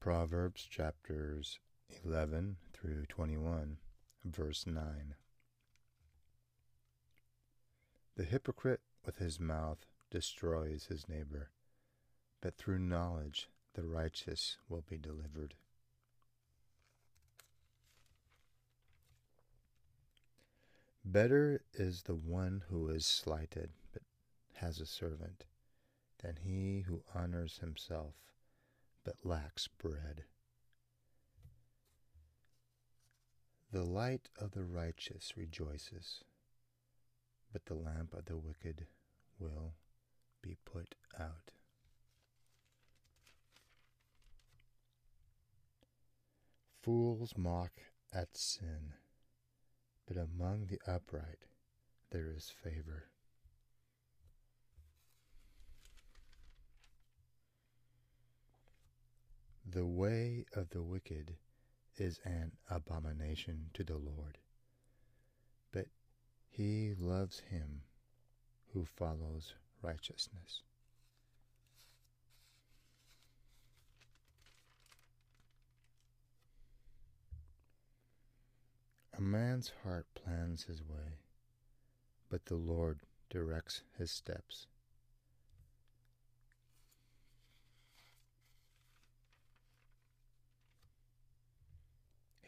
Proverbs chapters 11 through 21, verse 9. The hypocrite with his mouth destroys his neighbor, but through knowledge the righteous will be delivered. Better is the one who is slighted but has a servant than he who honors himself but lacks bread. The light of the righteous rejoices, but the lamp of the wicked will be put out. Fools mock at sin, but among the upright there is favor. The way of the wicked is an abomination to the Lord, but he loves him who follows righteousness. A man's heart plans his way, but the Lord directs his steps.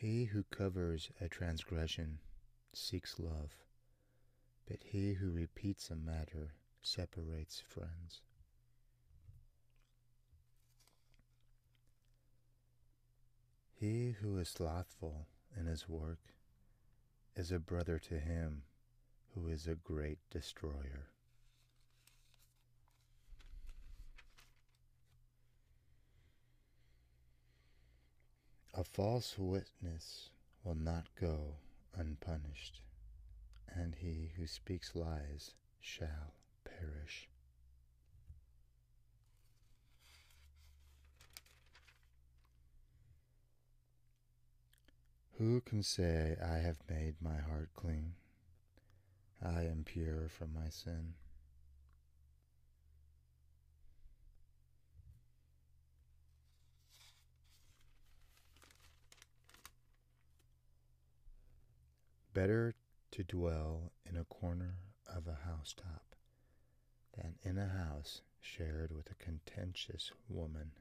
He who covers a transgression seeks love, but he who repeats a matter separates friends. He who is slothful in his work is a brother to him who is a great destroyer. A false witness will not go unpunished, and he who speaks lies shall perish. Who can say, I have made my heart clean? I am pure from my sin. Better to dwell in a corner of a housetop than in a house shared with a contentious woman.